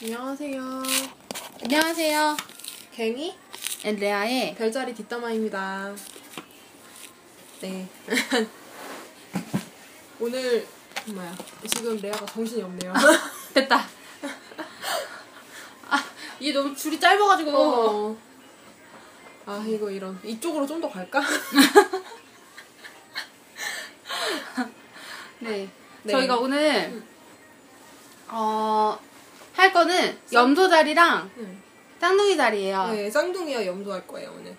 안녕하세요. 안녕하세요. 갱이 레아의 별자리 뒷담화입니다. 네. 오늘 뭐야? 지금 레아가 정신이 없네요. 됐다. 아, 이게 너무 줄이 짧아가지고. 어. 아 이거 이런 이쪽으로 좀 더 갈까? 네. 네. 저희가 오늘 어, 할 거는 염소 자리랑 응. 쌍둥이 자리예요. 네, 쌍둥이와 염소 할 거예요 오늘.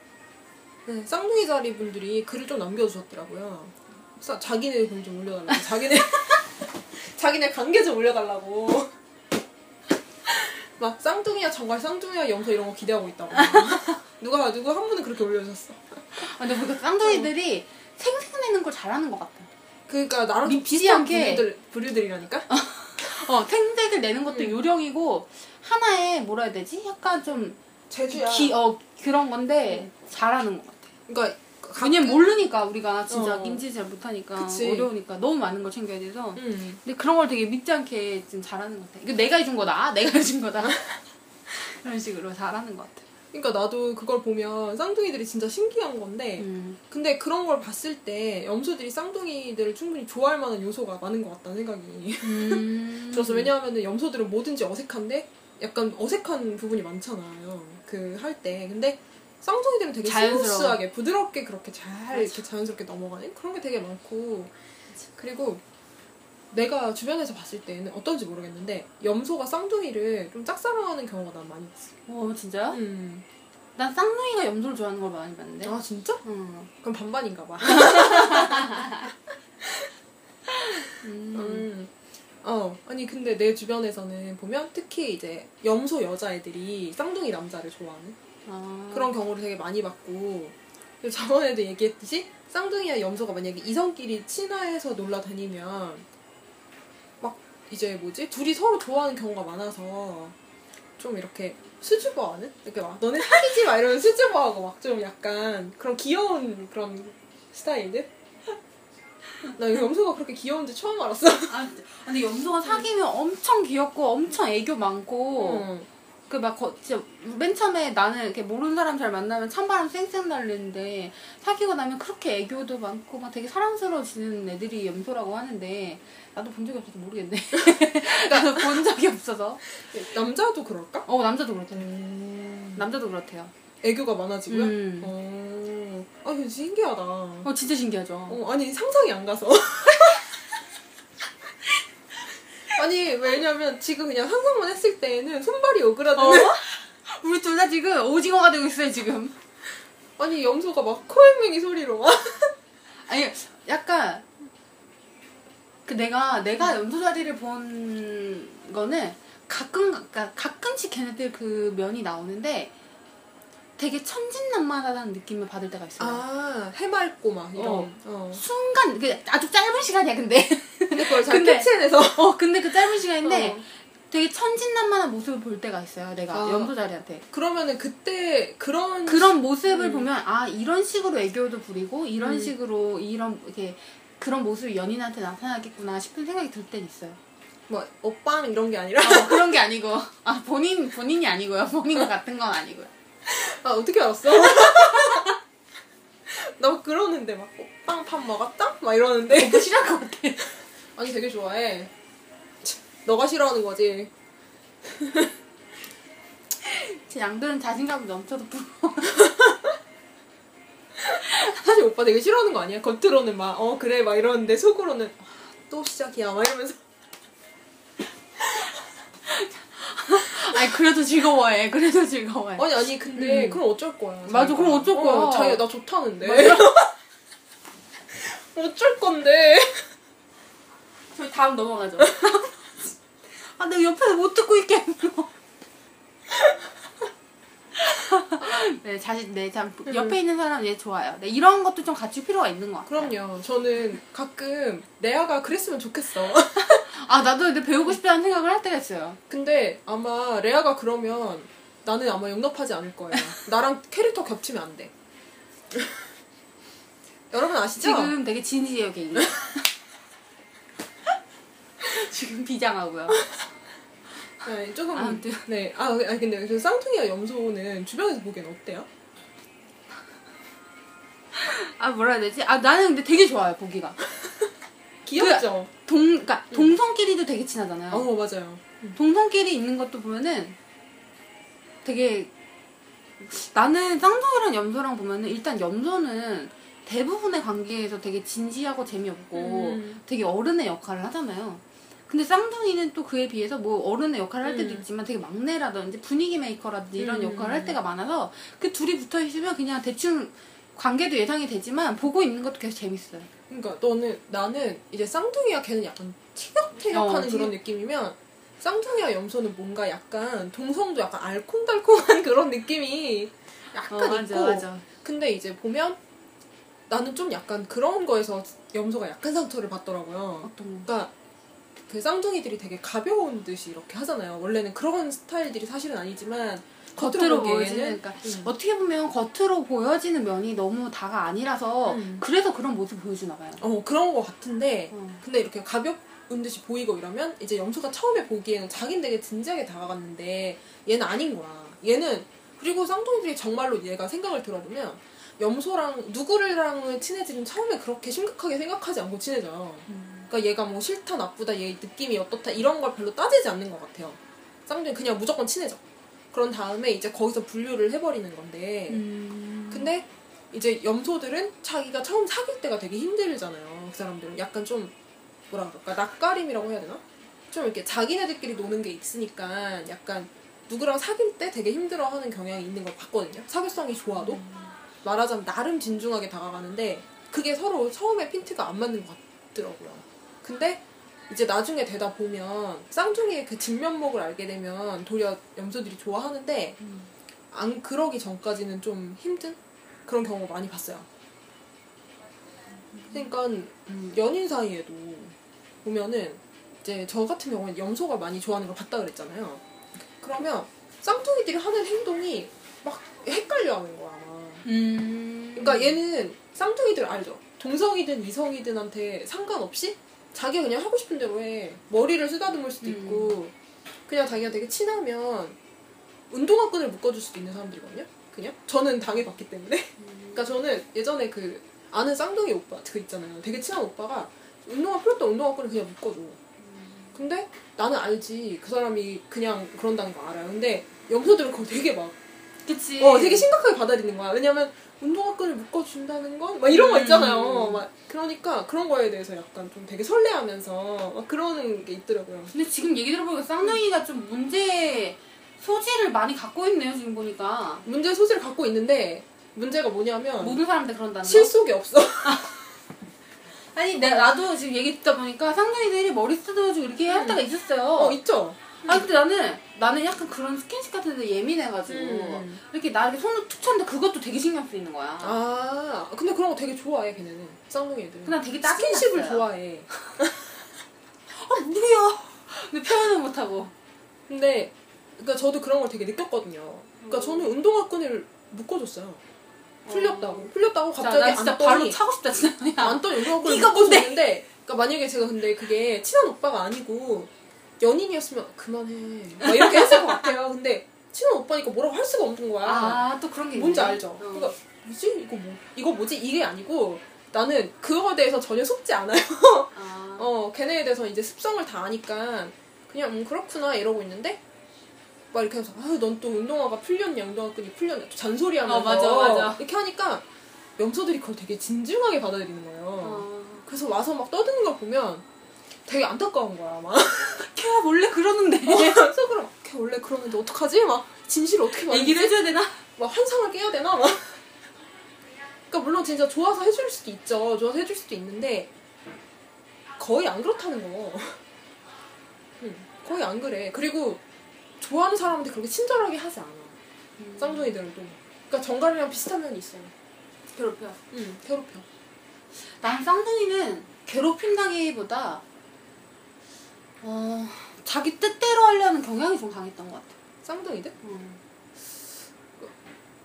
네, 쌍둥이 자리 분들이 글을 좀 남겨주셨더라고요. 사, 자기네 글 좀 올려달라고. 자기네 자기네 관계 좀 올려달라고. 막 쌍둥이야 정말 쌍둥이야 염소 이런 거 기대하고 있다고. 누가 누가 한 분은 그렇게 올려주셨어. 아, 근데 보니까 쌍둥이들이 생생내는 걸 잘하는 것 같아. 그러니까 나랑 좀 비슷한 않게. 부류들 부류들이라니까. 어, 생색을 내는 것도 응. 요령이고 하나의 뭐라 해야 되지? 약간 좀 제주야. 기, 어, 그런 건데 잘하는 것 같아. 그러니까 왜냐면 모르니까 우리가 진짜 어. 인지 잘 못하니까 그치. 어려우니까 너무 많은 걸 챙겨야 돼서 음. 근데 그런 걸 되게 믿지 않게 지금 잘하는 것 같아 이거 내가 해준 거다 내가 해준 거다 그런 식으로 잘하는 것 같아 그러니까 나도 그걸 보면 쌍둥이들이 진짜 신기한 건데 음. 근데 그런 걸 봤을 때 염소들이 쌍둥이들을 충분히 좋아할 만한 요소가 많은 것 같다는 생각이 음. 들어서 왜냐하면 염소들은 뭐든지 어색한데 약간 어색한 부분이 많잖아요 그 할 때 근데 쌍둥이들은 되게. 스무스하게 부드럽게 그렇게 잘 이렇게 자연스럽게 넘어가는 그런 게 되게 많고 그리고 내가 주변에서 봤을 때는 어떤지 모르겠는데 염소가 쌍둥이를 좀 짝사랑하는 경우가 난 많이 있어. 어 진짜요? 음. 난 쌍둥이가 염소를 좋아하는 걸 많이 봤는데 아 진짜? 음. 그럼 반반인가 봐. 음. 음. 어, 아니 근데 내 주변에서는 보면 특히 이제 염소 여자애들이 쌍둥이 남자를 좋아하는 아. 그런 경우를 되게 많이 봤고 저번에도 얘기했듯이 쌍둥이와 염소가 만약에 이성끼리 친화해서 놀러 다니면 막 이제 뭐지 둘이 서로 좋아하는 경우가 많아서 좀 이렇게 수줍어하는 이렇게 막 너네 사귀지 마 이러면 수줍어하고 막 좀 약간 그런 귀여운 그런 스타일들 나 염소가 그렇게 귀여운지 처음 알았어. 아, 근데 염소가 사귀면 엄청 귀엽고 엄청 애교 많고 응. 그막 진짜 맨 처음에 나는 이렇게 모르는 사람 잘 만나면 찬바람 쌩쌩 날리는데 사귀고 나면 그렇게 애교도 많고 막 되게 사랑스러워지는 애들이 염소라고 하는데 나도 본 적이 없어서 모르겠네. 나도 본 적이 없어서. 남자도 그럴까? 어 남자도 그렇대. 음. 남자도 그렇대요. 애교가 많아지고요? 음. 어. 아, 이거 신기하다. 어 진짜 신기하죠. 어, 아니, 상상이 안 가서. 아니, 왜냐면 지금 그냥 상상만 했을 때에는 손발이 오그라드는. 어? 우리 둘 다 지금 오징어가 되고 있어요 지금. 아니, 염소가 막 코맹맹이 소리로 막. 아니 약간 그 내가 내가 염소 자리를 본 거는 가끔 가끔씩 걔네들 그 면이 나오는데 되게 천진난만하다는 느낌을 받을 때가 있어요. 아, 해맑고 막 이런. 어. 어. 순간 그 아주 짧은 시간이야 근데 근데 그걸 잘 근데- 캐치해내서. 어 근데 그 짧은 시간인데 어. 되게 천진난만한 모습을 볼 때가 있어요 내가 아. 염소 자리한테 그러면은 그때 그런. 그런 모습을 음. 보면 아 이런 식으로 애교도 부리고 이런 음. 식으로 이런 이렇게 그런 모습이 연인한테 나타나겠구나 싶은 생각이 들땐 있어요. 뭐, 오빵 이런 게 아니라. 어, 그런 게 아니고 아 본인 본인이 아니고요 본인과 같은 건 아니고요. 아, 어떻게 알았어? 나 그러는데 막, 오빵 밥 먹었다? 막 이러는데. 너무 싫어할 것 같아. 아니 되게 좋아해. 참, 너가 싫어하는 거지. 제 양들은 자신감이 넘쳐도 부러워. 사실 오빠 되게 싫어하는 거 아니야? 겉으로는 막 어 그래 막 이러는데 속으로는 아, 또 시작이야 막 이러면서 아니 그래도 즐거워해. 그래도 즐거워해. 아니 아니 근데 음. 그럼 어쩔 거야. 맞아. 그럼 어쩔 거야. 어, 자기가 나 좋다는데. 어쩔 건데. 저희 다음 넘어가죠. 아 내가 옆에서 못 듣고 있겠어. 네 자신 네 참 옆에 있는 사람 얘 좋아요. 네 이런 것도 좀 갖출 필요가 있는 것 같아요. 그럼요. 저는 가끔 레아가 그랬으면 좋겠어. 아 나도 근데 배우고 싶다는 생각을 할 때가 있어요. 근데 아마 레아가 그러면 나는 아마 용납하지 않을 거예요. 나랑 캐릭터 겹치면 안 돼. 여러분 아시죠? 지금 되게 진지해요 개인. 지금 비장하고요. 네, 조금 아무튼. 네. 아, 아니 근데 그 쌍둥이와 염소는 주변에서 보기엔 어때요? 아 뭐라 해야 되지? 아 나는 근데 되게 좋아요 보기가. 귀엽죠? 동 그러니까 동성끼리도 되게 친하잖아요. 어 맞아요. 동성끼리 있는 것도 보면은 되게 나는 쌍둥이랑 염소랑 보면은 일단 염소는 대부분의 관계에서 되게 진지하고 재미없고 음. 되게 어른의 역할을 하잖아요. 근데 쌍둥이는 또 그에 비해서 뭐 어른의 역할을 할 때도 음. 있지만 되게 막내라든지 분위기 메이커라든지 이런 음. 역할을 할 때가 많아서 그 둘이 붙어 있으면 그냥 대충 관계도 예상이 되지만 보고 있는 것도 계속 재밌어요. 그러니까 너는 나는 이제 쌍둥이와 걔는 약간 티격태격하는 어, 그런 느낌이면 쌍둥이와 염소는 뭔가 약간 동성도 약간 알콩달콩한 그런 느낌이 약간 있고 근데 이제 보면 나는 좀 약간 그런 거에서 염소가 약간 상처를 받더라고요. 어떤 거? 그러니까 그 쌍둥이들이 되게 가벼운 듯이 이렇게 하잖아요. 원래는 그런 스타일들이 사실은 아니지만 겉으로 보여지는 그러니까 음. 어떻게 보면 겉으로 보여지는 면이 너무 다가 아니라서 음. 그래서 그런 모습 보여주나 봐요. 어 그런 거 같은데 어. 근데 이렇게 가볍은 듯이 보이고 이러면 이제 염소가 처음에 보기에는 자긴 되게 진지하게 다가갔는데 얘는 아닌 거야. 얘는 그리고 쌍둥이들이 정말로 얘가 생각을 들어보면 염소랑 누구랑을 친해지면 처음에 그렇게 심각하게 생각하지 않고 친해져요. 그러니까 얘가 뭐 싫다 나쁘다 얘 느낌이 어떻다 이런 걸 별로 따지지 않는 것 같아요. 쌍둥이 그냥 무조건 친해져. 그런 다음에 이제 거기서 분류를 해버리는 건데 음. 근데 이제 염소들은 자기가 처음 사귈 때가 되게 힘들잖아요. 그 사람들은 약간 좀 뭐라 그럴까 낯가림이라고 해야 되나? 좀 이렇게 자기네들끼리 노는 게 있으니까 약간 누구랑 사귈 때 되게 힘들어하는 경향이 있는 걸 봤거든요. 사교성이 좋아도 말하자면 나름 진중하게 다가가는데 그게 서로 처음에 핀트가 안 맞는 것 같더라고요. 근데 이제 나중에 되다 보면 쌍둥이의 그 진면목을 알게 되면 도리어 염소들이 좋아하는데 음. 안 그러기 전까지는 좀 힘든 그런 경우 많이 봤어요. 그러니까 음, 연인 사이에도 보면은 이제 저 같은 경우는 염소가 많이 좋아하는 걸 봤다 그랬잖아요. 그러면 쌍둥이들이 하는 행동이 막 헷갈려 하는 거야. 아마. 음. 그러니까 얘는 쌍둥이들 알죠? 동성이든 이성이든한테 상관없이 자기가 그냥 하고 싶은 대로 해. 머리를 쓰다듬을 수도 음. 있고 그냥 자기가 되게 친하면 운동화 끈을 묶어줄 수도 있는 사람들이거든요. 그냥 저는 당해봤기 때문에. 음. 그러니까 저는 예전에 그 아는 쌍둥이 오빠 그 있잖아요. 되게 친한 오빠가 운동화 없던 운동화 끈을 그냥 묶어줘. 근데 나는 알지 그 사람이 그냥 그런다는 거 알아요. 근데 염소들은 그걸 되게 막 그치. 어, 되게 심각하게 받아들이는 거야. 왜냐면 운동화 끈을 묶어준다는 건? 막 이런 거 음. 있잖아요. 막 그러니까 그런 거에 대해서 약간 좀 되게 설레하면서 막 그러는 게 있더라고요. 근데 지금 얘기 들어보니까 쌍둥이가 좀 문제 소지를 많이 갖고 있네요 지금 보니까 문제 소지를 갖고 있는데 문제가 뭐냐면 모든 사람들 그런다는 거. 실속이 없어. 아니 내 나도 지금 얘기 듣다 보니까 쌍둥이들이 머리 쓰다듬어주고 이렇게 할 음. 때가 있었어요. 어, 있죠? 아 근데 나는 나는 약간 그런 스킨십 같은 데 예민해가지고 음. 이렇게 나 이렇게 손을 툭 쳤는데 그것도 되게 신경 쓰이는 거야. 아, 근데 그런 거 되게 좋아해, 걔네는. 쌍둥이 애들은. 그냥 되게 짜증 스킨십을. 좋아해. 아 뭐야? 근데 표현은 못하고. 근데, 그러니까 저도 그런 걸 되게 느꼈거든요. 그러니까 음. 저는 운동화 끈을 묶어줬어요. 풀렸다고. 풀렸다고 진짜 갑자기 나 진짜 안더니 바로 차고 싶다 진짜. 그냥. 안더니 운동화 끈을? 묶어줬는데 그러니까 만약에 제가 근데 그게 친한 오빠가 아니고 연인이었으면 그만해. 막 이렇게 했을 것 같아요. 근데 친한 오빠니까 뭐라고 할 수가 없는 거야. 아 또 그런 게 있네. 뭔지 알죠? 어. 그러니까 뭐지? 이거 뭐? 이거 뭐지? 이게 아니고 나는 그거에 대해서 전혀 속지 않아요. 아. 어, 걔네에 대해서 이제 습성을 다 아니까 그냥 음 그렇구나 이러고 있는데 막 이렇게 해서 아넌 또 운동화가 풀렸냐 운동화 끈이 풀렸냐 또 잔소리하면서 어, 맞아, 맞아. 이렇게 하니까 염소들이 그걸 되게 진중하게 받아들이는 거예요. 어. 그래서 와서 막 떠드는 걸 보면 되게 안타까운 거야 막 걔가 원래 그러는데. 속으로 막, 걔 원래 그러는데 어떡하지? 막 진실을 어떻게 말하지? 얘기를 해줘야 되나? 막 환상을 깨야 되나? 막. 그러니까 물론 진짜 좋아서 해줄 수도 있죠. 좋아서 해줄 수도 있는데 거의 안 그렇다는 거. 응, 거의 안 그래. 그리고 좋아하는 사람한테 그렇게 친절하게 하지 않아. 쌍둥이들은 또. 그러니까 정갈이랑 비슷한 면이 있어요. 괴롭혀. 응, 괴롭혀. 난 쌍둥이는 괴롭힌다기보다 어 자기 뜻대로 하려는 경향이 좀 강했던 것 같아. 쌍둥이들? 음.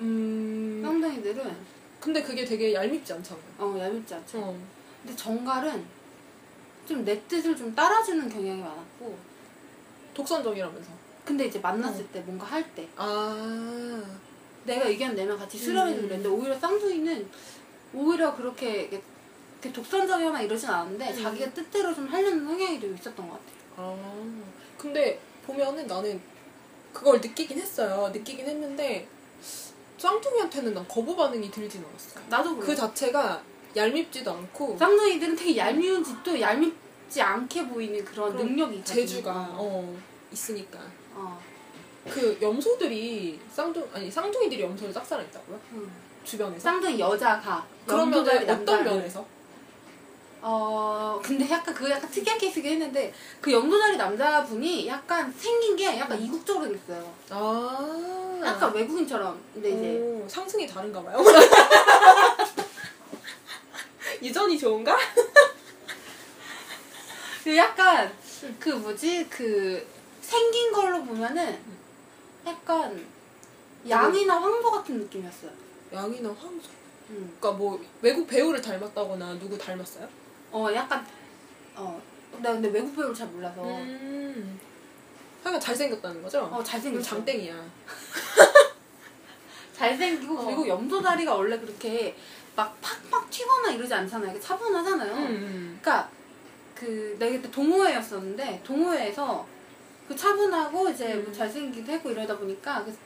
음. 쌍둥이들은 근데 그게 되게 얄밉지 않잖아요. 어 얄밉지 않죠. 어. 근데 정갈은 좀 내 뜻을 좀 따라주는 경향이 많았고 독선적이라면서. 근데 이제 만났을 때 뭔가 할 때 아. 내가 의견 내면 같이 수렴해서 음. 그랬는데 오히려 쌍둥이는 오히려 그렇게 독선적이거나 이러진 않은데 음. 자기가 뜻대로 좀 하려는 성향이 좀 있었던 것 같아. 아. 근데 보면은 나는 그걸 느끼긴 했어요. 느끼긴 했는데 쌍둥이한테는 난 거부 반응이 들진 않았어. 나도 그 그래. 자체가 얄밉지도 않고 쌍둥이들은 되게 얄미운 짓도 얄밉지 않게 보이는 그런 능력이 있거든. 재주가 어 있으니까. 어. 그 염소들이 쌍둥 아니 쌍둥이들이 염소를 짝사랑했다고요? 응. 주변에서? 쌍둥이 여자가 그러면 어떤 남자를. 면에서? 어 근데 약간 그거 약간 특이한 케이스긴 했는데 그 염소자리 남자분이 약간 생긴 게 약간 이국적으로 됐어요. 아. 약간 외국인처럼. 근데 이제 오, 상승이 다른가 봐요. 유전이 좋은가? 그 약간 그 뭐지 그 생긴 걸로 보면은 약간 양이나 황소 같은 느낌이었어요. 양이나 황소. 음. 그러니까 뭐 외국 배우를 닮았다거나 누구 닮았어요? 어 약간 어. 나 근데 외국 배우를 잘 몰라서 음. 하여간 잘생겼다는 거죠? 어 잘생겼어. 장땡이야. 잘생기고 어. 그리고 염소다리가 원래 그렇게 막 팍팍 튀거나 이러지 않잖아요. 이게 차분하잖아요. 음. 그러니까 그 내가 그때 동호회였었는데 동호회에서 그 차분하고 이제 뭐 음. 잘생기기도 했고 이러다 보니까 그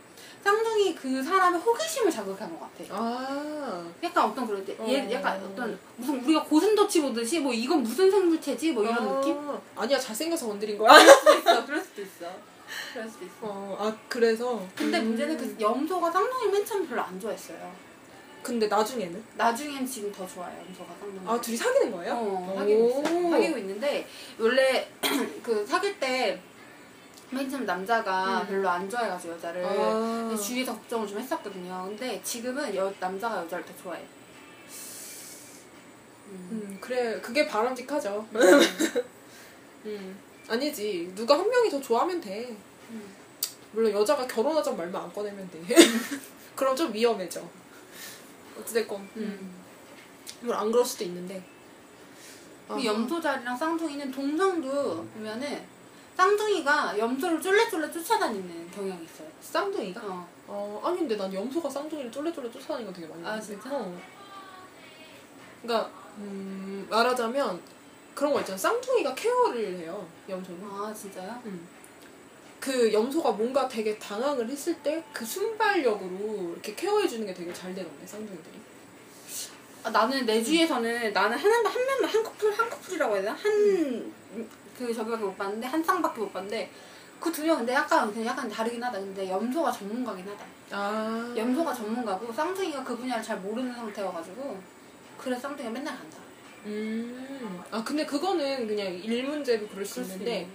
쌍둥이 그 사람의 호기심을 자극한 것 같아. 아. 약간 어떤 그런 때, 얘 어. 약간 어떤 무슨 우리가 고슴도치 보듯이 뭐 이건 무슨 생물체지 뭐 이런 아. 느낌? 아니야 잘생겨서 건드린 거야. 그럴 수도 있어, 그럴 수도 있어, 그럴 수도 있어. 어, 아 그래서. 근데 음. 문제는 그 염소가 쌍둥이 맨 처음 별로 안 좋아했어요. 근데 나중에는 나중엔 지금 더 좋아요, 염소가 쌍둥이. 아 둘이 사귀는 거예요? 어, 사귀고 있어요. 오. 사귀고 있는데 원래 그 사귈 때 맨 처음 남자가 음. 별로 안 좋아해가지고 여자를 아. 주위에서 걱정을 좀 했었거든요. 근데 지금은 여, 남자가 여자를 더 좋아해. 음. 음 그래 그게 바람직하죠. 음 아니지 누가 한 명이 더 좋아하면 돼. 음. 물론 여자가 결혼하자 말만 안 꺼내면 돼. 그럼 좀 위험해져. 어찌됐건 음. 음. 물론 안 그럴 수도 있는데. 그 아하. 염소자리랑 쌍둥이는 동성도 보면은 쌍둥이가 염소를 쫄래쫄래 쫓아다니는 경향이 있어요. 쌍둥이가? 어. 어 아니 근데 난 염소가 쌍둥이를 쫄래쫄래 쫓아다니는 거 되게 많이 아, 봤는데. 진짜? 어. 그러니까 음, 말하자면 그런 거 있잖아. 쌍둥이가 케어를 해요. 염소는. 아 진짜요? 그 염소가 뭔가 되게 당황을 했을 때 그 순발력으로 이렇게 케어해주는 게 되게 잘 되던데 쌍둥이들이. 아, 나는 내 주위에서는 나는 한, 한 명만 한 커플 한 커플이라고 해야 되나 한 그 저기밖에 못 봤는데 한 쌍밖에 못 봤는데 그 두 명 근데 약간 그냥 약간 다르긴 하다. 근데 염소가 전문가긴 하다. 아. 염소가 전문가고 쌍둥이가 그 분야를 잘 모르는 상태여가지고 그래 쌍둥이가 맨날 간다. 음. 아 근데 그거는 그냥 일 문제로 그럴 수 있는데.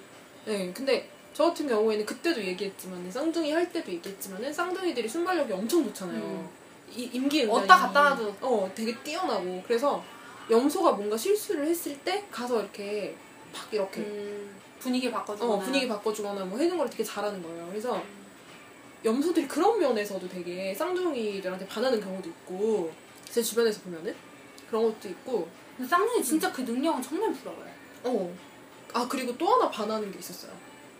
네. 근데 저 같은 경우에는 그때도 얘기했지만 쌍둥이 할 때도 얘기했지만은 쌍둥이들이 순발력이 엄청 좋잖아요. 음. 이 임기 어디다 갖다 놔도. 어 되게 뛰어나고 그래서 염소가 뭔가 실수를 했을 때 가서 이렇게 팍 이렇게 음, 분위기 바꿔주거나 어, 분위기 바꿔주거나 뭐 해는 걸 되게 잘하는 거예요. 그래서 염소들이 그런 면에서도 되게 쌍둥이들한테 반하는 경우도 있고 제 주변에서 보면은 그런 것도 있고 근데 쌍둥이 진짜 그 능력은 정말 부러워요. 어. 아 그리고 또 하나 반하는 게 있었어요.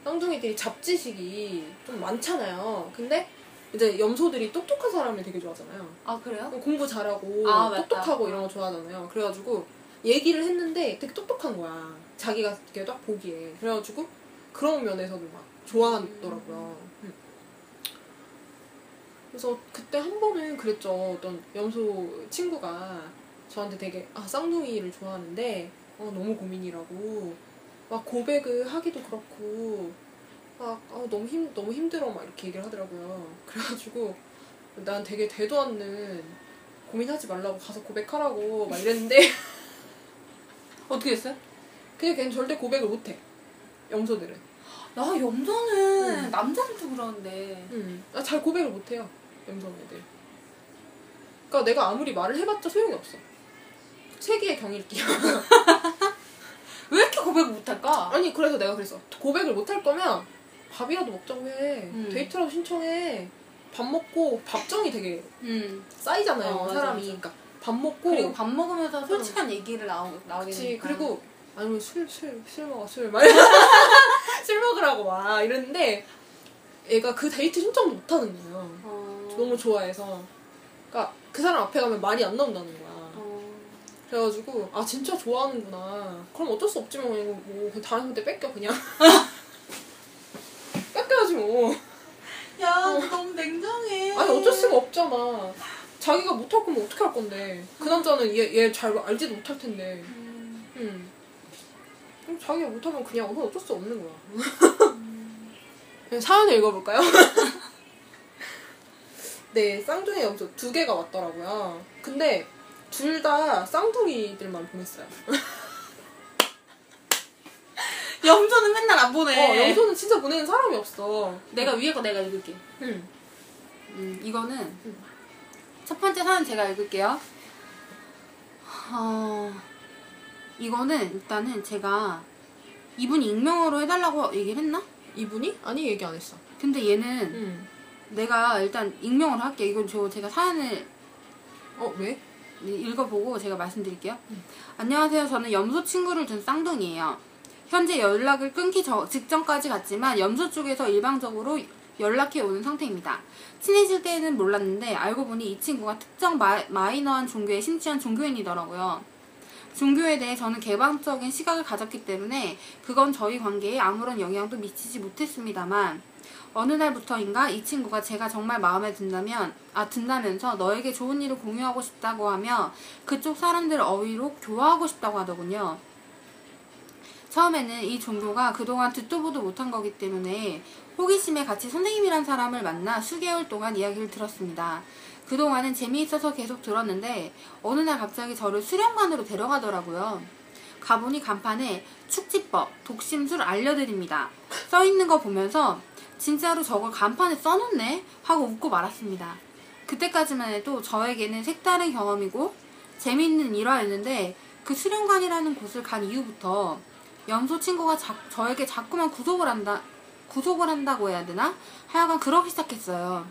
쌍둥이들이 잡지식이 좀 많잖아요. 근데 이제 염소들이 똑똑한 사람을 되게 좋아하잖아요. 아 그래요? 공부 잘하고 아. 똑똑하고 이런 거 좋아하잖아요. 그래가지고 얘기를 했는데 되게 똑똑한 거야. 자기가 이렇게 딱 보기에. 그래가지고 그런 면에서도 막 좋아하더라고요. 음. 그래서 그때 한 번은 그랬죠. 어떤 염소 친구가 저한테 되게 아 쌍둥이를 좋아하는데 어, 너무 고민이라고 막 고백을 하기도 그렇고 막 아, 너무 힘 너무 힘들어 막 이렇게 얘기를 하더라고요. 그래가지고 난 되게 대도 않는 고민하지 말라고 가서 고백하라고 막 이랬는데 어떻게 했어요? 그냥 걔는 절대 고백을 못해. 염소들은. 나 염소는 음. 남자들도 그러는데 음. 아, 잘 고백을 못해요. 염소 애들. 그러니까 내가 아무리 말을 해봤자 소용이 없어. 세기의 경일기야. 왜 이렇게 고백을 못할까? 아니 그래서 내가 그랬어. 고백을 못할 거면 밥이라도 먹자고 해. 음. 데이트라도 신청해. 밥 먹고 밥정이 되게 음. 쌓이잖아요. 어, 맞아, 사람이. 맞아. 그러니까 밥 먹고 그리고 밥 먹으면서 솔직한 얘기를 나오, 되니까 그리고 아니면 술 술 술 먹어 술 막. 술 먹으라고 와 이랬는데 애가 그 데이트 신청도 못 하는 거예요. 어. 너무 좋아해서. 그러니까 그 사람 앞에 가면 말이 안 나온다는 거야. 어. 그래가지고 아 진짜 좋아하는구나. 그럼 어쩔 수 없지 뭐 이거 뭐 그냥 다른 분한테 뺏겨 그냥. 뺏겨야지 뭐. 야, 너 너무 냉정해. 아니 어쩔 수가 없잖아. 자기가 못할 거면 어떻게 할 건데. 그 남자는 얘 얘 잘 알지도 못할 텐데. 음. 응. 그럼 자기가 못하면 그냥 그건 어쩔 수 없는 거야. 그냥 사연을 읽어볼까요? 네, 쌍둥이 염소 두 개가 왔더라고요. 근데 둘 다 쌍둥이들만 보냈어요. 염소는 맨날 안 보내. 어, 염소는 진짜 보내는 사람이 없어. 내가 위에 거 내가 읽을게. 응. 음, 이거는 음. 첫 번째 사연 제가 읽을게요. 어, 이거는 일단은 제가 이분이 익명으로 해달라고 얘기를 했나? 이분이? 아니, 얘기 안 했어. 근데 얘는 응. 내가 일단 익명으로 할게. 이건 저 제가 사연을 어, 왜? 읽어보고 제가 말씀드릴게요. 안녕하세요. 저는 염소 친구를 둔 쌍둥이에요. 현재 연락을 끊기 저- 직전까지 갔지만 염소 쪽에서 일방적으로 연락해 오는 상태입니다. 친해질 때는 몰랐는데 알고 보니 이 친구가 특정 마, 마이너한 종교에 심취한 종교인이더라고요. 종교에 대해 저는 개방적인 시각을 가졌기 때문에 그건 저희 관계에 아무런 영향도 미치지 못했습니다만 어느 날부터인가 이 친구가 제가 정말 마음에 든다면 아 든다면서 너에게 좋은 일을 공유하고 싶다고 하며 그쪽 사람들 어휘로 교화하고 싶다고 하더군요. 처음에는 이 종교가 그동안 듣도 보도 못한 거기 때문에 호기심에 같이 선생님이란 사람을 만나 수개월 동안 이야기를 들었습니다. 그동안은 재미있어서 계속 들었는데 어느 날 갑자기 저를 수련관으로 데려가더라고요. 가보니 간판에 축지법, 독심술 알려드립니다. 써있는 거 보면서 진짜로 저걸 간판에 써놓네? 하고 웃고 말았습니다. 그때까지만 해도 저에게는 색다른 경험이고 재미있는 일화였는데 그 수련관이라는 곳을 간 이후부터 염소 친구가 자- 저에게 자꾸만 구속을 한다, 구속을 한다고 해야 되나? 하여간 그러기 시작했어요.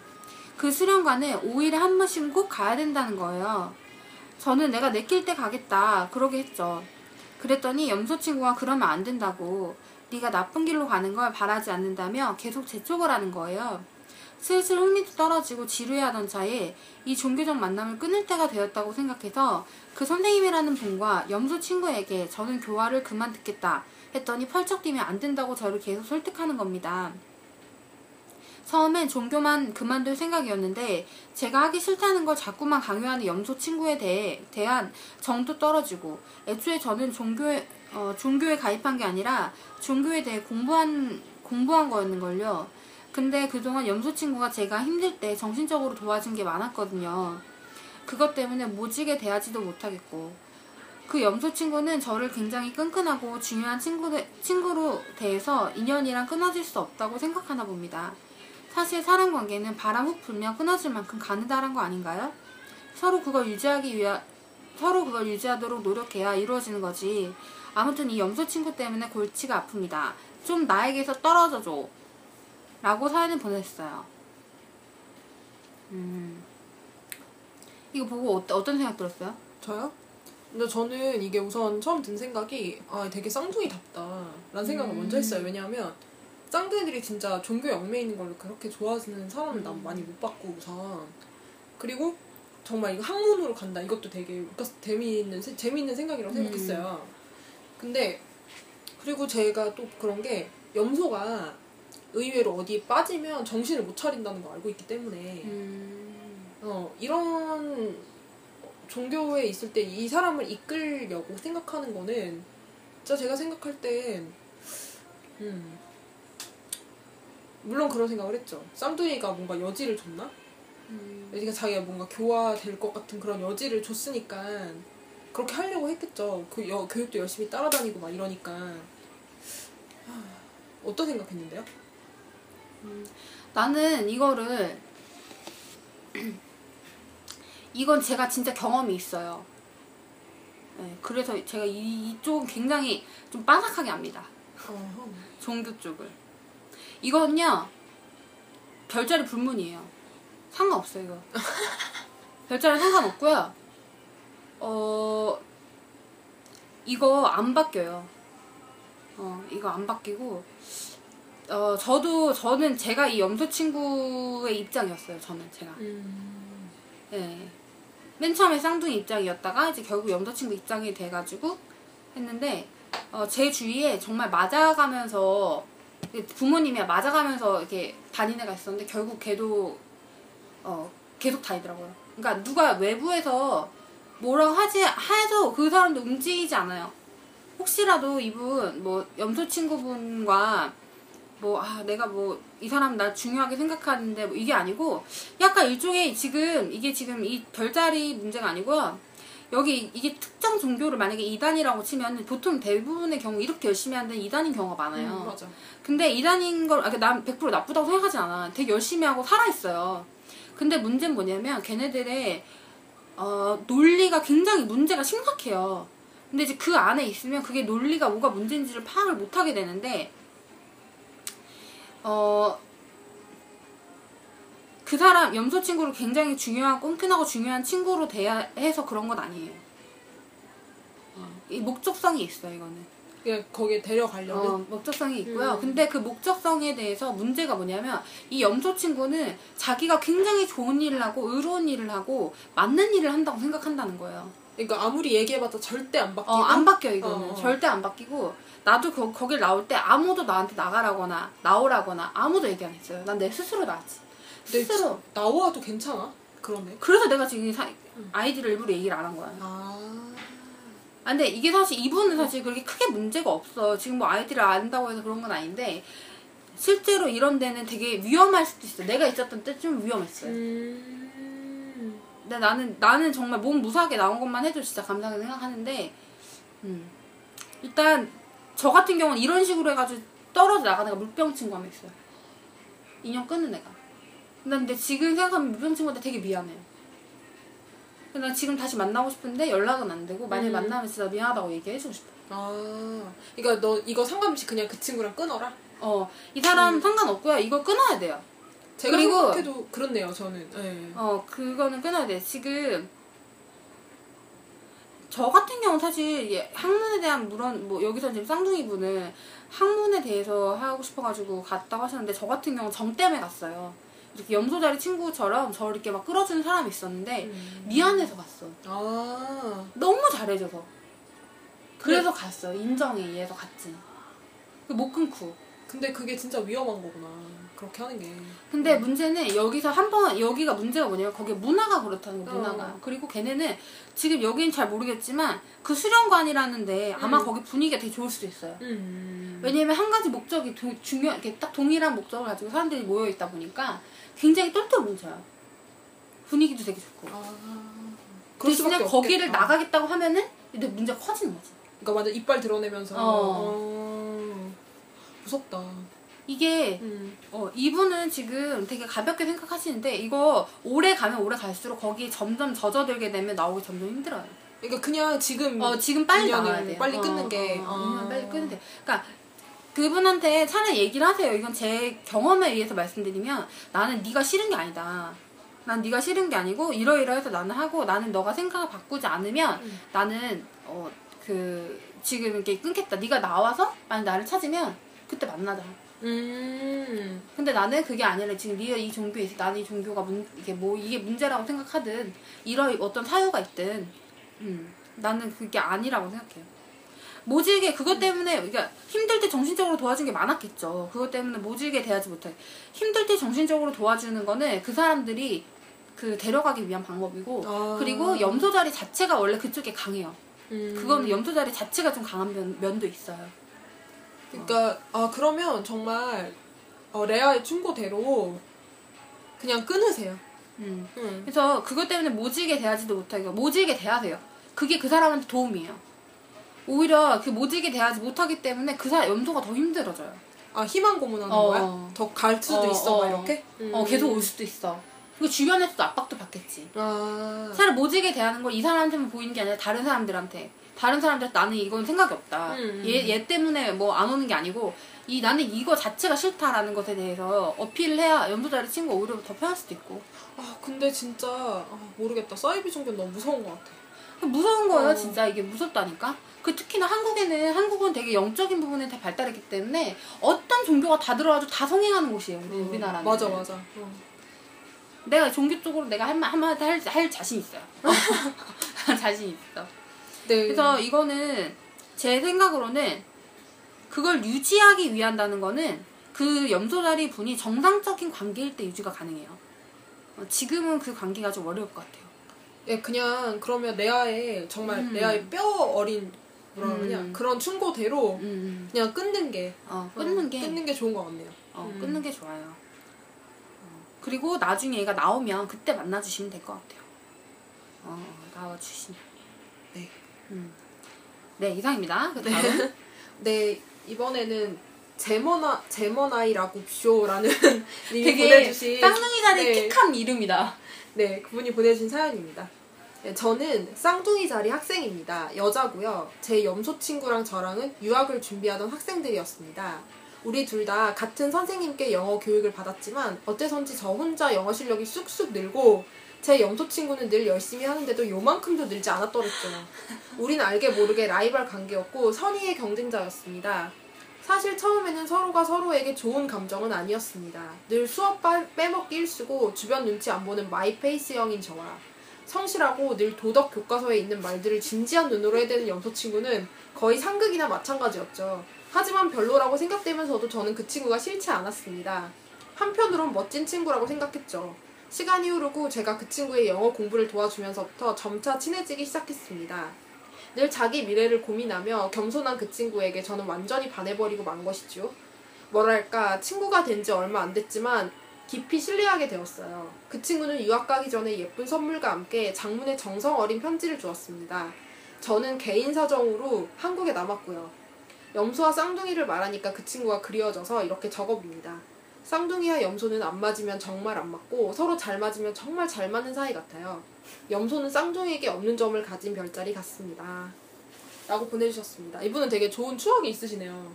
그 수련관에 5일에 한 번씩은 꼭 가야 된다는 거예요. 저는 내가 내킬 때 가겠다. 그러게 했죠. 그랬더니 염소 친구가 그러면 안 된다고 네가 나쁜 길로 가는 걸 바라지 않는다며 계속 재촉을 하는 거예요. 슬슬 흥미도 떨어지고 지루해하던 차에 이 종교적 만남을 끊을 때가 되었다고 생각해서 그 선생님이라는 분과 염소 친구에게 저는 교화를 그만 듣겠다 했더니 펄쩍 뛰면 안 된다고 저를 계속 설득하는 겁니다. 처음엔 종교만 그만둘 생각이었는데 제가 하기 싫다는 걸 자꾸만 강요하는 염소 친구에 대해 대한 정도 떨어지고 애초에 저는 종교에 어, 종교에 가입한 게 아니라 종교에 대해 공부한 공부한 거였는걸요. 근데 그동안 염소 친구가 제가 힘들 때 정신적으로 도와준 게 많았거든요. 그것 때문에 모지게 대하지도 못하겠고 그 염소 친구는 저를 굉장히 끈끈하고 중요한 친구 친구로 대해서 인연이랑 끊어질 수 없다고 생각하나 봅니다. 사실 사람 관계는 바람 훅 불면 끊어질 만큼 가느다란 거 아닌가요? 서로 그걸 유지하기 위하 서로 그걸 유지하도록 노력해야 이루어지는 거지. 아무튼 이 염소 친구 때문에 골치가 아픕니다. 좀 나에게서 떨어져 줘. 라고 사연을 보냈어요. 음. 이거 보고 어때, 어떤 생각 들었어요? 저요? 근데 저는 이게 우선 처음 든 생각이 아 되게 쌍둥이답다 라는 생각을 음. 먼저 했어요 왜냐하면 쌍둥이들이 진짜 종교 영매에 있는 걸 그렇게 좋아하는 사람을 난 많이 못 봤고 우선 그리고 정말 이거 학문으로 간다 이것도 되게 웃겼 재미있는 세- 재미있는 생각이라고 음. 생각했어요 근데 그리고 제가 또 그런 게 염소가 의외로 어디 빠지면 정신을 못 차린다는 거 알고 있기 때문에 음. 어, 이런 종교에 있을 때 이 사람을 이끌려고 생각하는 거는 진짜 제가 생각할 땐 음, 물론 그런 생각을 했죠. 쌍둥이가 뭔가 여지를 줬나? 음. 그러니까 자기가 뭔가 교화될 것 같은 그런 여지를 줬으니까 그렇게 하려고 했겠죠. 그 여, 교육도 열심히 따라다니고 막 이러니까 하, 어떤 생각했는데요? 나는 이거를 이건 제가 진짜 경험이 있어요. 네, 그래서 제가 이, 이쪽은 굉장히 좀 빠삭하게 합니다. 어허. 종교 쪽을. 이거는요, 별자리 불문이에요. 상관없어요, 이거. 별자리 상관없고요. 어, 이거 안 바뀌어요. 어, 이거 안 바뀌고, 어, 저도 저는 제가 이 염소 친구의 입장이었어요. 저는 제가. 음. 예. 맨 처음에 쌍둥이 입장이었다가 이제 결국 염소 친구 입장이 돼가지고 했는데 어, 제 주위에 정말 맞아가면서 부모님이 맞아가면서 이렇게 다닌 애가 있었는데 결국 걔도 어, 계속 다니더라고요. 그러니까 누가 외부에서 뭐라고 하지 해도 그 사람도 움직이지 않아요. 혹시라도 이분 뭐 염소 친구분과 뭐 아 내가 뭐 이 사람 나 중요하게 생각하는데 뭐 이게 아니고 약간 일종의 지금 이게 지금 이 별자리 문제가 아니고요. 여기 이게 특정 종교를 만약에 이단이라고 치면 보통 대부분의 경우 이렇게 열심히 하는 이단인 경우가 많아요. 음, 맞아. 근데 이단인 걸, 아, 난 100% 나쁘다고 생각하지 않아. 되게 열심히 하고 살아있어요. 근데 문제는 뭐냐면, 걔네들의, 어, 논리가 굉장히 문제가 심각해요. 근데 이제 그 안에 있으면 그게 논리가 뭐가 문제인지를 파악을 못 하게 되는데, 어, 그 사람, 염소 친구를 굉장히 중요한, 꼼꼼하고 중요한 친구로 대해서 그런 건 아니에요. 어, 이 목적성이 있어요, 이거는. 그냥 거기에 데려가려는. 어, 목적성이 있고요. 음. 근데 그 목적성에 대해서 문제가 뭐냐면 이 염소 친구는 자기가 굉장히 좋은 일을 하고 의로운 일을 하고 맞는 일을 한다고 생각한다는 거예요. 그러니까 아무리 얘기해봤자 절대 안 바뀌고. 어, 안 바뀌어 이거는. 어, 어. 절대 안 바뀌고 나도 거, 거길 나올 때 아무도 나한테 나가라거나 나오라거나 아무도 얘기 안 했어요. 난 내 스스로 나왔지. 스스로. 나와도 괜찮아? 그러네. 그래서 내가 지금 이 사- 아이디를 일부러 얘기를 안 한 거야. 아. 아, 근데 이게 사실 이분은 사실 그렇게 크게 문제가 없어. 지금 뭐 아이디를 안다고 해서 그런 건 아닌데 실제로 이런 데는 되게 위험할 수도 있어. 내가 있었던 때 좀 위험했어요. 음. 근데 나는 나는 정말 몸 무사하게 나온 것만 해도 진짜 감사하게 생각하는데 음. 일단 저 같은 경우는 이런 식으로 해가지고 떨어져 나가는 애가 물병 친구 한명 있어요. 인연 끊는 애가. 난 근데 지금 생각하면 물병 친구한테 되게 미안해요. 근데 난 지금 다시 만나고 싶은데 연락은 안 되고 만약에 음. 만나면 진짜 미안하다고 얘기해주고 싶어. 아. 그러니까 너 이거 상관없이 그냥 그 친구랑 끊어라? 어, 이 사람 상관없고요. 이거 끊어야 돼요. 제가 그리고- 생각해도 그렇네요, 저는. 네. 어, 그거는 끊어야 돼. 지금, 저 같은 경우는 사실, 예, 학문에 대한 물론, 뭐, 여기서 지금 쌍둥이 분은 학문에 대해서 하고 싶어가지고 갔다고 하셨는데, 저 같은 경우는 정 때문에 갔어요. 이렇게 염소자리 친구처럼 저를 이렇게 막 끌어주는 사람이 있었는데, 음. 미안해서 갔어. 아. 너무 잘해줘서. 그래서 갔어. 인정에 의해서 갔지. 그못 끊고. 근데 그게 진짜 위험한 거구나. 그렇게 하는 게. 근데 문제는 여기서 한 번 여기가 문제가 뭐냐면 거기 문화가 그렇다는 거 문화가 어. 그리고 걔네는 지금 여기는 잘 모르겠지만 그 수련관이라는데 아마 음. 거기 분위기가 되게 좋을 수도 있어요 음. 왜냐면 한 가지 목적이 도, 중요 이렇게 딱 동일한 목적을 가지고 사람들이 모여 있다 보니까 굉장히 똘똘 뭉쳐요 분위기도 되게 좋고 아. 대신에 수밖에 거기를 없겠다. 나가겠다고 하면은 근데 문제가 커지는 거지 그러니까 완전 이빨 드러내면서. 어. 어. 무섭다. 이게 음. 어, 이분은 지금 되게 가볍게 생각하시는데 이거 오래 가면 오래 갈수록 거기에 점점 젖어들게 되면 나오기 점점 힘들어요. 그러니까 그냥 지금 어, 지금 빨리 나와야 돼요. 빨리 어, 끊는 게. 어, 아. 인연 빨리 끊는 게. 그러니까 그분한테 차라리 얘기를 하세요. 이건 제 경험에 의해서 말씀드리면 나는 네가 싫은 게 아니다. 난 네가 싫은 게 아니고 이러이러해서 나는 하고 나는 너가 생각을 바꾸지 않으면 음. 나는 어 그 지금 이렇게 끊겠다. 네가 나와서 만약 나를 찾으면 그때 만나자. 음. 근데 나는 그게 아니라 지금 네가 이 종교에 있어. 나는 이 종교가 문, 이게 뭐 이게 문제라고 생각하든 이런 어떤 사유가 있든 음, 나는 그게 아니라고 생각해요. 모질게 그것 때문에 그러니까 힘들 때 정신적으로 도와준 게 많았겠죠. 그것 때문에 모질게 대하지 못해. 힘들 때 정신적으로 도와주는 거는 그 사람들이 그 데려가기 위한 방법이고 아. 그리고 염소 자리 자체가 원래 그쪽에 강해요. 음. 그건 염소 자리 자체가 좀 강한 면, 면도 있어요. 그러니까 아 그러면 정말 어, 레아의 충고대로 그냥 끊으세요. 음. 응. 그래서 그것 때문에 모질게 대하지도 못하게 모질게 대하세요. 그게 그 사람한테 도움이에요. 오히려 그 모질게 대하지 못하기 때문에 그 사람 염소가 더 힘들어져요. 아 희망 고문하는 어. 거야? 더 갈 수도 어, 있어 막 어. 이렇게? 어 계속 올 수도 있어. 그리고 주변에서도 압박도 받겠지. 아. 차라리 모질게 대하는 건이 사람한테만 보이는 게 아니라 다른 사람들한테. 다른 사람들한테 나는 이건 생각이 없다. 음. 얘, 얘 때문에 뭐 안 오는 게 아니고 이 나는 이거 자체가 싫다라는 것에 대해서 어필을 해야 염소자리 친구가 오히려 더 편할 수도 있고. 아 근데 진짜 아, 모르겠다. 사이비 종교는 너무 무서운 것 같아. 무서운 거예요, 어. 진짜 이게 무섭다니까. 그 특히나 한국에는 한국은 되게 영적인 부분에 다 발달했기 때문에 어떤 종교가 다 들어와도 다 성행하는 곳이에요. 우리 음, 우리나라는. 맞아 맞아. 어. 내가 종교 쪽으로 내가 한 한마디 할, 할 자신 있어요. 자신 있어. 네. 그래서 이거는 제 생각으로는 그걸 유지하기 위한다는 거는 그 염소자리 분이 정상적인 관계일 때 유지가 가능해요. 어, 지금은 그 관계가 좀 어려울 것 같아요. 예, 그냥 그러면 내 아에 정말 음. 내 아에 뼈 어린 뭐라 그러냐 음. 그런 충고대로 음, 음. 그냥 끊는 게 어, 끊는 어, 게 끊는 게 좋은 것 같네요. 어, 음. 끊는 게 좋아요. 어, 그리고 나중에 얘가 나오면 그때 만나주시면 될 것 같아요. 어, 나와주시면. 네. 음. 네, 이상입니다. 그 다음. 네 이번에는 제머나 제머나이라고 쇼라는 님이 되게 보내주신 쌍둥이 자리 네. 킥한 이름이다. 네, 그분이 보내주신 사연입니다. 네, 저는 쌍둥이 자리 학생입니다. 여자고요. 제 염소 친구랑 저랑은 유학을 준비하던 학생들이었습니다. 우리 둘 다 같은 선생님께 영어 교육을 받았지만 어째선지 저 혼자 영어 실력이 쑥쑥 늘고 제 염소 친구는 늘 열심히 하는데도 요만큼도 늘지 않았더랬죠. 우린 알게 모르게 라이벌 관계였고 선의의 경쟁자였습니다. 사실 처음에는 서로가 서로에게 좋은 감정은 아니었습니다. 늘 수업 빠- 빼먹기 일쑤고 주변 눈치 안 보는 my pace 형인 저와 성실하고 늘 도덕 교과서에 있는 말들을 진지한 눈으로 해대는 염소 친구는 거의 상극이나 마찬가지였죠. 하지만 별로라고 생각되면서도 저는 그 친구가 싫지 않았습니다. 한편으론 멋진 친구라고 생각했죠. 시간이 흐르고 제가 그 친구의 영어 공부를 도와주면서부터 점차 친해지기 시작했습니다. 늘 자기 미래를 고민하며 겸손한 그 친구에게 저는 완전히 반해버리고 만 것이죠. 뭐랄까, 친구가 된 지 얼마 안 됐지만 깊이 신뢰하게 되었어요. 그 친구는 유학 가기 전에 예쁜 선물과 함께 장문의 정성 어린 편지를 주었습니다. 저는 개인 사정으로 한국에 남았고요. 염소와 쌍둥이를 말하니까 그 친구가 그리워져서 이렇게 적어봅니다. 쌍둥이와 염소는 안 맞으면 정말 안 맞고 서로 잘 맞으면 정말 잘 맞는 사이 같아요. 염소는 쌍둥이에게 없는 점을 가진 별자리 같습니다. 라고 보내주셨습니다. 이분은 되게 좋은 추억이 있으시네요.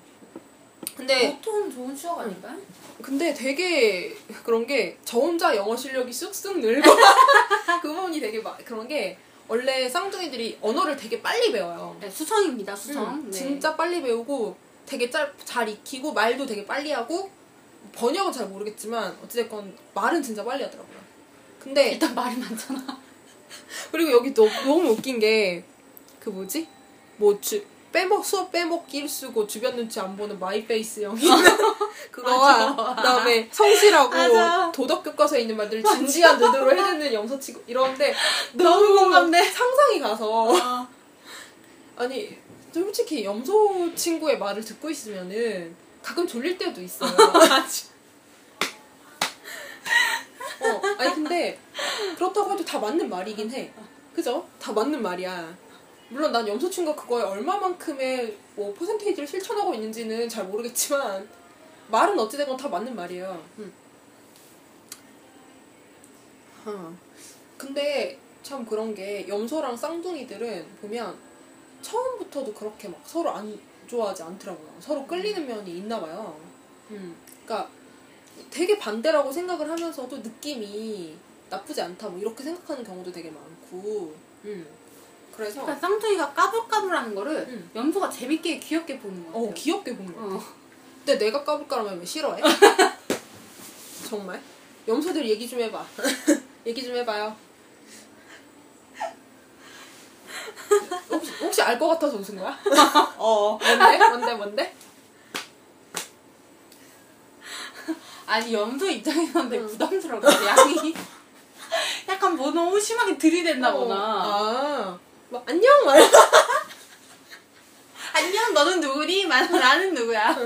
근데 보통 좋은 추억 아닐까? 근데 되게 그런 게 저 혼자 영어 실력이 쑥쑥 늘고 그 부분이 되게 막 그런 게 원래 쌍둥이들이 언어를 되게 빨리 배워요. 네, 수성입니다, 수성. 음, 네. 진짜 빨리 배우고 되게 짤, 잘 익히고 말도 되게 빨리 하고 번역은 잘 모르겠지만 어찌됐건 말은 진짜 빨리 하더라고요. 근데 일단 말이 많잖아. 그리고 여기 또 너무 웃긴 게 그 뭐지? 뭐 주, 빼먹 수업 빼먹기 일쑤고 주변 눈치 안 보는 my pace 형이 그거와 맞아. 그다음에 성실하고 맞아. 도덕 교과서에 있는 말들을 진지한 눈으로 해내는 염소 친구 이러는데 너무 공감돼. 상상이 가서 어. 아니 솔직히 염소 친구의 말을 듣고 있으면은 가끔 졸릴 때도 있어요. 어, 아니 근데 그렇다고 해도 다 맞는 말이긴 해. 그죠? 다 맞는 말이야. 물론 난 염소 친구가 그거에 얼마만큼의 뭐 퍼센테이지를 실천하고 있는지는 잘 모르겠지만 말은 어찌되건 다 맞는 말이에요. 음. 어. 근데 참 그런 게 염소랑 쌍둥이들은 보면 처음부터도 그렇게 막 서로 안 좋아하지 않더라고요. 서로 끌리는 면이 있나 봐요. 음. 그러니까 되게 반대라고 생각을 하면서도 느낌이 나쁘지 않다 뭐 이렇게 생각하는 경우도 되게 많고. 음. 그래서 그러니까 쌍둥이가 까불까불하는 거를 음. 염소가 재밌게 귀엽게 보는 거 같아요. 어 귀엽게 보는 거 같아. 어. 근데 내가 까불까라면 왜 싫어해? 정말? 염소들 얘기 좀 해봐. 얘기 좀 해봐요. 혹시, 알 것 같아서 웃은 거야? 어. 뭔데? 뭔데? 뭔데? 아니 염소 입장에서는 되게 응. 부담스러워. 양이 약간 뭐 너무 심하게 들이댔나 어, 보나. 아, 막 안녕 말. 안녕 너는 누구니? 만- 나는 누구야?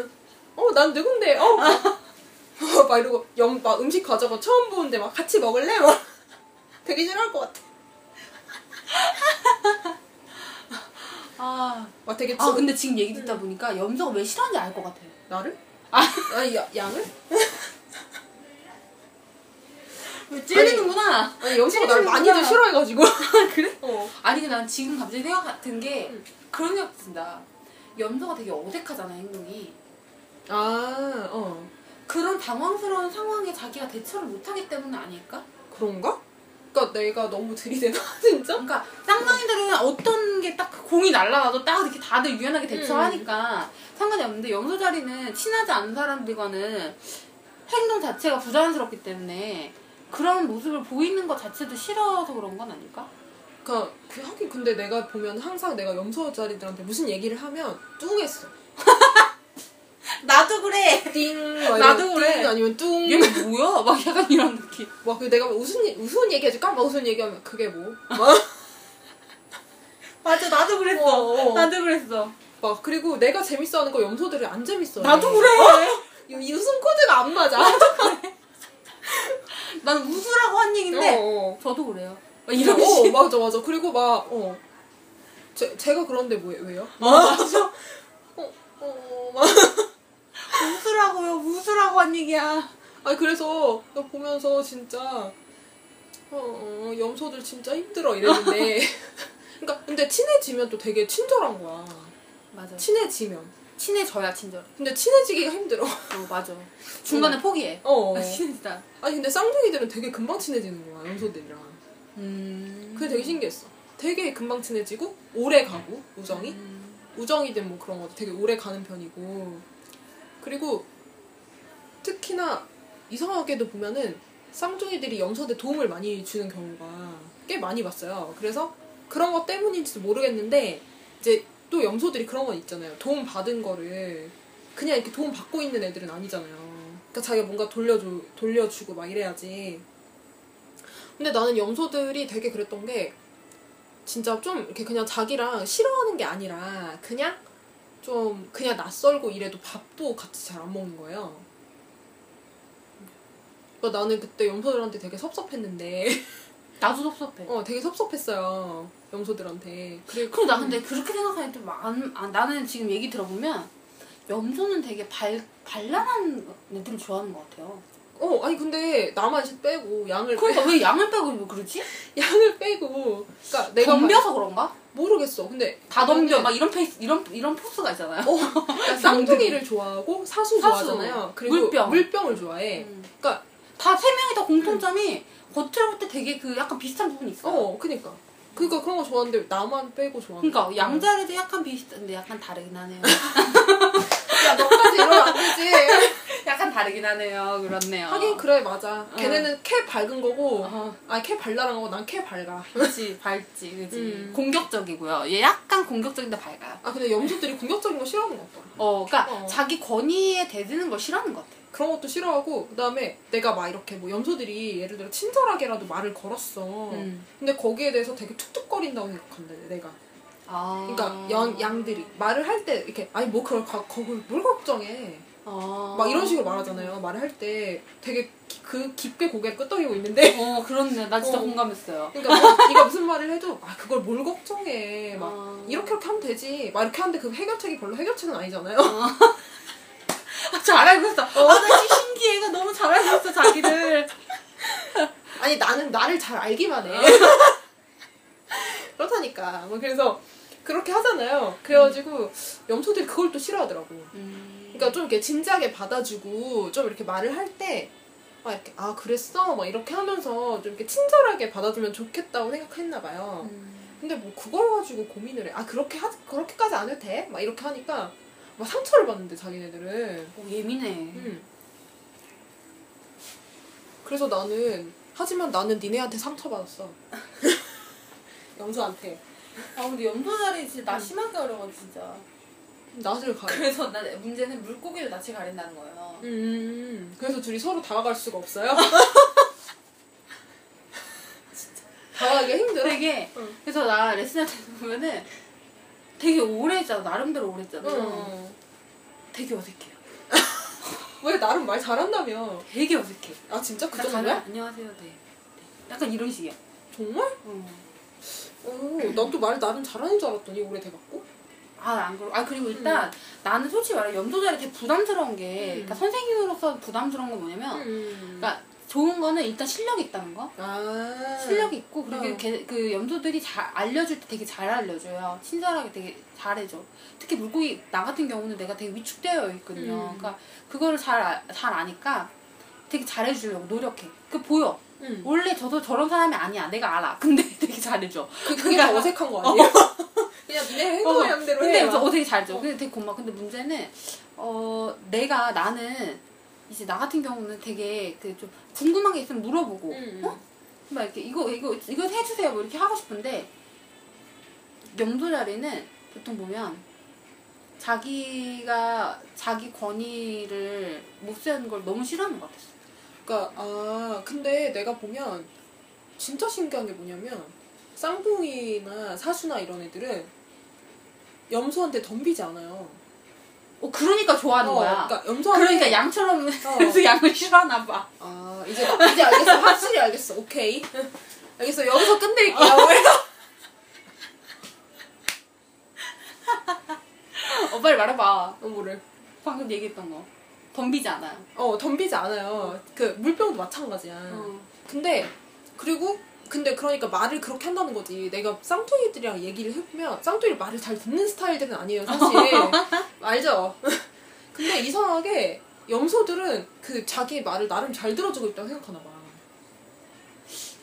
어, 난 누군데? 어. 어, 막 이러고 염, 막 음식 가져가 처음 보는데 막 같이 먹을래? 막 되게 싫어할 것 같아. 아, 막 되게 아 치- 근데 지금 얘기 듣다 보니까 염소가 왜 싫어하는지 알 것 같아. 나를? 아. 아니 야, 양을? 왜 찔리는구나. 아니 염소가 날 찔리는구나. 많이들 싫어해가지고. 그래? 어. 아니 근데 난 지금 갑자기 생각 든 게 응. 그런 생각 든다. 염소가 되게 어색하잖아 행동이. 아, 어. 그런 당황스러운 상황에 자기가 대처를 못하기 때문 아닐까? 그런가? 그러니까 내가 너무 들이대나 진짜? 그러니까 쌍둥이들은 어떤 게 딱 공이 날라가도 딱 이렇게 다들 유연하게 대처하니까 상관이 없는데 염소자리는 친하지 않은 사람들과는 행동 자체가 부자연스럽기 때문에 그런 모습을 보이는 것 자체도 싫어서 그런 건 아닐까? 그러니까 그 하긴 근데 내가 보면 항상 내가 염소자리들한테 무슨 얘기를 하면 뚱했어. 나도 그래. 띵. 막 나도 그래. 띵 아니면 뚱. 얘는 뭐야? 막 약간 이런 느낌. 막그 내가 무슨 얘- 무슨 얘기해줄까? 막 무슨 얘기하면 그게 뭐? 막, 맞아, 나도 그랬어. 어, 어. 나도 그랬어. 막 그리고 내가 재밌어하는 거 염소들이 안 재밌어. 나도 그래. 이, 이 웃음 코드가 안 맞아. 나는 웃으라고 한 얘긴데 어, 어. 저도 그래요. 막 이런 어, 식. 맞아 맞아. 그리고 막 어. 제, 제가 그런데 뭐 왜요? 맞아. 어, 어, 막. 웃으라고요. 웃으라고 한 얘기야. 아니 그래서 나 보면서 진짜 어, 어, 염소들 진짜 힘들어 이랬는데 그러니까 근데 친해지면 또 되게 친절한 거야. 맞아. 친해지면. 친해져야 친절. 근데 친해지기가 힘들어. 어, 맞아. 중간에 포기해. 어. 아, 친해지다. 아니 근데 쌍둥이들은 되게 금방 친해지는 거야 염소들이랑. 음. 그게 되게 신기했어. 되게 금방 친해지고 오래 가고 우정이 음. 우정이든 뭐 그런 거 되게 오래 가는 편이고 그리고 특히나 이상하게도 보면은 쌍둥이들이 염소한테 도움을 많이 주는 경우가 꽤 많이 봤어요. 그래서 그런 것 때문인지도 모르겠는데 이제 또 염소들이 그런 건 있잖아요. 도움 받은 거를 그냥 이렇게 도움 받고 있는 애들은 아니잖아요. 그러니까 자기가 뭔가 돌려줘 돌려주고 막 이래야지. 근데 나는 염소들이 되게 그랬던 게 진짜 좀 이렇게 그냥 자기랑 싫어하는 게 아니라 그냥 좀 그냥 낯설고 이래도 밥도 같이 잘 안 먹는 거예요. 그러니까 나는 그때 염소들한테 되게 섭섭했는데 나도 섭섭해. 어 되게 섭섭했어요 염소들한테. 그래 그리고 나 근데 그렇게 생각하니 좀 안, 안, 나는 지금 얘기 들어보면 염소는 되게 발, 발랄한 애들을 좋아하는 것 같아요. 어 아니 근데 나만 싹 빼고 양을 그러니까 왜 양을 빼고 왜 그러지? 빼, 양을 빼고 그러니까 내가 덤벼서 그런가? 막- 모르겠어. 근데 다 덤벼 막 이런 페이스 이런 이런 포스가 있잖아요. 어, 그러니까 쌍둥이를 좋아하고 사수, 사수, 좋아하잖아요. 그리고 물병. 물병을 좋아해. 음. 그러니까 다 세 명이 다 공통점이 겉으로 볼 때 되게 그 약간 비슷한 부분이 있어. 요어 그니까 그니까 그런 거 좋아하는데 나만 빼고 좋아하는 그러니까. 양자리도 약간 비슷한데 약간 다르긴 하네요. 야 너까지 이러면 안 되지. 약간 다르긴 하네요. 그렇네요. 하긴 그래 맞아. 어. 걔네는 캐 밝은 거고 어, 아캐 발랄한 거고 난 캐 밝아. 그렇지 밝지, 그렇지. 음. 공격적이고요. 얘 약간 공격적인데 밝아요. 아 근데 염소들이 공격적인 거 싫어하는 것 같더라. 어, 그러니까 어. 자기 권위에 대드는 걸 싫어하는 것 같아. 그런 것도 싫어하고 그다음에 내가 막 이렇게 뭐 염소들이 예를 들어 친절하게라도 말을 걸었어. 음. 근데 거기에 대해서 되게 툭툭거린다고 생각한다 내가. 아. 그러니까 양, 양들이 말을 할 때 이렇게 아니 뭐 그걸 가- 거기 뭘 걱정해 아. 막 이런 식으로 말하잖아요 말을 할 때 되게 기- 그 깊게 고개를 끄덕이고 있는데 어, 그렇네. 나 진짜 어. 공감했어요. 그러니까 뭐 네가 무슨 말을 해도 아 그걸 뭘 걱정해 막 아. 이렇게 이렇게 하면 되지 막 이렇게 하는데 그 해결책이 별로 해결책은 아니잖아요 아, 잘 알고 있어. 아, 나 신기해. 얘가 너무 잘 알고 있어, 자기를. 아니 나는 나를 잘 알기만 해 그렇다니까 뭐 그래서 그렇게 하잖아요 그래가지고 염소들이 그걸 또 싫어하더라고 음. 그러니까 좀 이렇게 진지하게 받아주고 좀 이렇게 말을 할 때 막 이렇게 아 그랬어 막 이렇게 하면서 좀 이렇게 친절하게 받아주면 좋겠다고 생각했나 봐요. 음. 근데 뭐 그걸 가지고 고민을 해. 아 그렇게 하 그렇게까지 안 해도 돼? 막 이렇게 하니까 막 상처를 받는데 자기네들은. 어, 예민해. 음. 그래서 나는 하지만 나는 니네한테 상처 받았어. 염소한테 아, 근데 염소자리 진짜 나 심하게 어려워, 진짜. 낯을 가려. 그래서 나 문제는 물고기를 낯을 가린다는 거예요. 음. 그래서 둘이 서로 다가갈 수가 없어요. 다가가기 힘들어. 되게 응. 그래서 나 레슨할 때 보면은 되게 오래 했잖아 나름대로 오래 했잖아 응. 되게 어색해 왜 나름 말 잘한다며? 되게 어색해 아 진짜 그 정도야? 안녕하세요 네. 네. 약간 이런 식이야 정말? 어. 어, 난또 말 나름 잘하는 줄 알았더니 오래 돼갖고. 아안 그러 아 그리고 일단 나는 솔직히 말해 염소자리 되게 부담스러운 게 음. 그러니까 선생님으로서 부담스러운 건 뭐냐면 음. 그러니까 좋은 거는 일단 실력이 있다는 거 아. 실력이 있고 그리고 어. 걔- 그 염소들이 잘 알려줄 때 되게 잘 알려줘요. 친절하게 되게 잘해줘. 특히 물고기 나 같은 경우는 내가 되게 위축되어 있거든요. 음. 그러니까 그거를 잘, 아- 잘 아니까 되게 잘해주려고 노력해. 그 보여. 음. 원래 저도 저런 사람이 아니야. 내가 알아. 근데 되게 잘해줘. 그, 그게 더 어색한 거 아니에요? 그냥 니네 행동하는 대로 근데 해. 어, 되게 잘해줘. 근데 되게 고마워. 근데 문제는 어 내가 나는 이제 나 같은 경우는 되게 그 좀 궁금한 게 있으면 물어보고 음. 어? 막 이렇게 이거 이거 이거 해주세요 뭐 이렇게 하고 싶은데 염소 자리는 보통 보면 자기가 자기 권위를 못 쓰는 걸 너무 싫어하는 것 같았어. 그러니까 아 근데 내가 보면 진짜 신기한 게 뭐냐면 쌍둥이나 사수나 이런 애들은 염소한테 덤비지 않아요. 어 그러니까 좋아하는 어, 거야. 그러니까 염소한테 그러니까 양처럼 그래서 양을 싫어하나 봐. 아 이제 막- 이제 알겠어 확실히 알겠어 오케이 알겠어 여기서 끝낼게요. 어 빨리 말해봐. 어, 뭐를? 방금 얘기했던 거. 덤비지 않아요. 어 덤비지 않아요. 그 물병도 마찬가지야. 어. 근데 그리고 근데 그러니까 말을 그렇게 한다는 거지. 내가 쌍둥이들이랑 얘기를 해보면 쌍둥이 말을 잘 듣는 스타일들은 아니에요, 사실. 알죠? 근데 이상하게 염소들은 그 자기 말을 나름 잘 들어주고 있다고 생각하나 봐.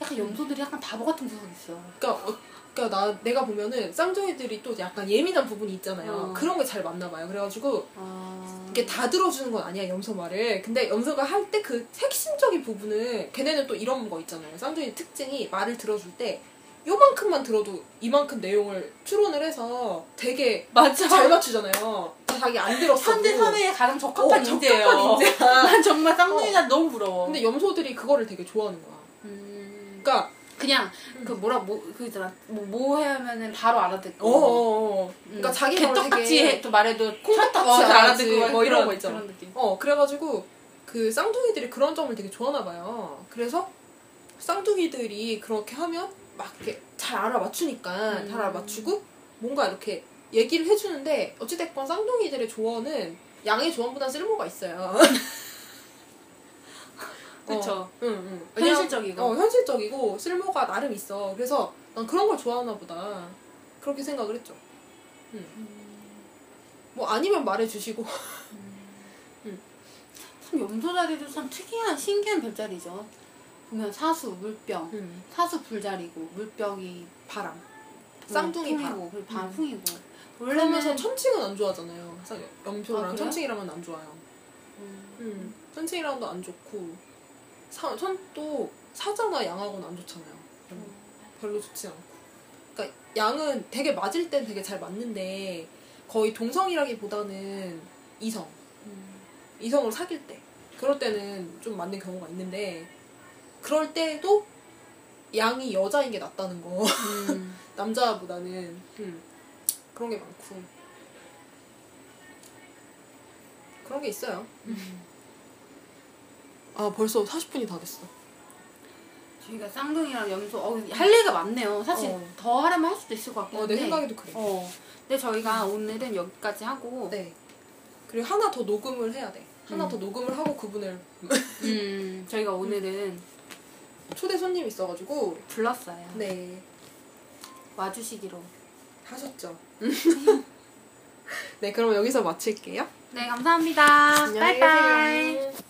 약간 염소들이 약간 바보 같은 구석이 있어. 그러니까 어, 그러니까 나 내가 보면은 쌍둥이들이 또 약간 예민한 부분이 있잖아요. 어. 그런 게 잘 맞나 봐요. 그래가지고 아. 이게 다 들어주는 건 아니야 염소 말을 근데 염소가 할 때 그 핵심적인 부분은 걔네는 또 이런 거 있잖아요 쌍둥이 특징이 말을 들어줄 때 요만큼만 들어도 이만큼 내용을 추론을 해서 되게 맞아. 잘 맞추잖아요 다 자기 안 들었어 현대 사회에 가장 적합한 어, 인재예요. 적합한 인재야. 난 정말 쌍둥이가 너무 부러워. 근데 염소들이 그거를 되게 좋아하는 거야 음, 그러니까 그냥 그 뭐라 뭐그 있잖아 뭐, 뭐 해야면은 바로 알아듣고. 어어어 음. 그러니까 자기 말을 개떡같이 또 말해도 콩떡같이 어, 잘 알아듣고 뭐 이런 거 있잖아. 그런 느낌. 어 그래가지고 그 쌍둥이들이 그런 점을 되게 좋아하나 봐요. 그래서 쌍둥이들이 그렇게 하면 막 이렇게 잘 알아맞추니까 음. 잘 알아맞추고 뭔가 이렇게 얘기를 해주는데 어찌됐건 쌍둥이들의 조언은 양의 조언보다 쓸모가 있어요. 그쵸. 어, 응, 응. 현실적이고. 어, 현실적이고 쓸모가 나름 있어. 그래서 난 그런 걸 좋아하나 보다. 그렇게 생각을 했죠. 응. 뭐 아니면 말해주시고. 참 염소 자리도 참 특이한 신기한 별자리죠. 보면 사수 물병, 응. 사수 불자리고 물병이 바람. 쌍둥이 바람. 그리고 반풍이고. 원래는 천칭은 안 좋아하잖아요. 쌍- 아, 염소랑 그래요? 천칭이랑은 안 좋아요. 음, 음. 천칭이랑도 안 좋고 사, 천또 사자나 양하고는 안 좋잖아요. 음. 별로 좋지 않고. 그러니까 양은 되게 맞을 땐 되게 잘 맞는데 거의 동성이라기보다는 이성. 음. 이성을 사귈 때. 그럴 때는 좀 맞는 경우가 있는데 그럴 때도 양이 여자인 게 낫다는 거. 음. 남자보다는 음, 그런 게 많고 그런 게 있어요. 아 벌써 40분이 다 됐어. 저희가 쌍둥이랑 염소 어, 할 얘기가 많네요. 사실 어. 더 하려면 할 수도 있을 것 같긴 어, 한데. 내 생각에도 그래. 어. 근데 저희가 오늘은 여기까지 하고 네. 그리고 하나 더 녹음을 해야 돼. 하나 음. 더 녹음을 하고 그분을 음, 저희가 오늘은 초대 손님 이 있어가지고 불렀어요. 네 와주시기로. 하셨죠. 네 그럼 여기서 마칠게요. 네, 감사합니다. 안녕히 빠이빠이. 계세요.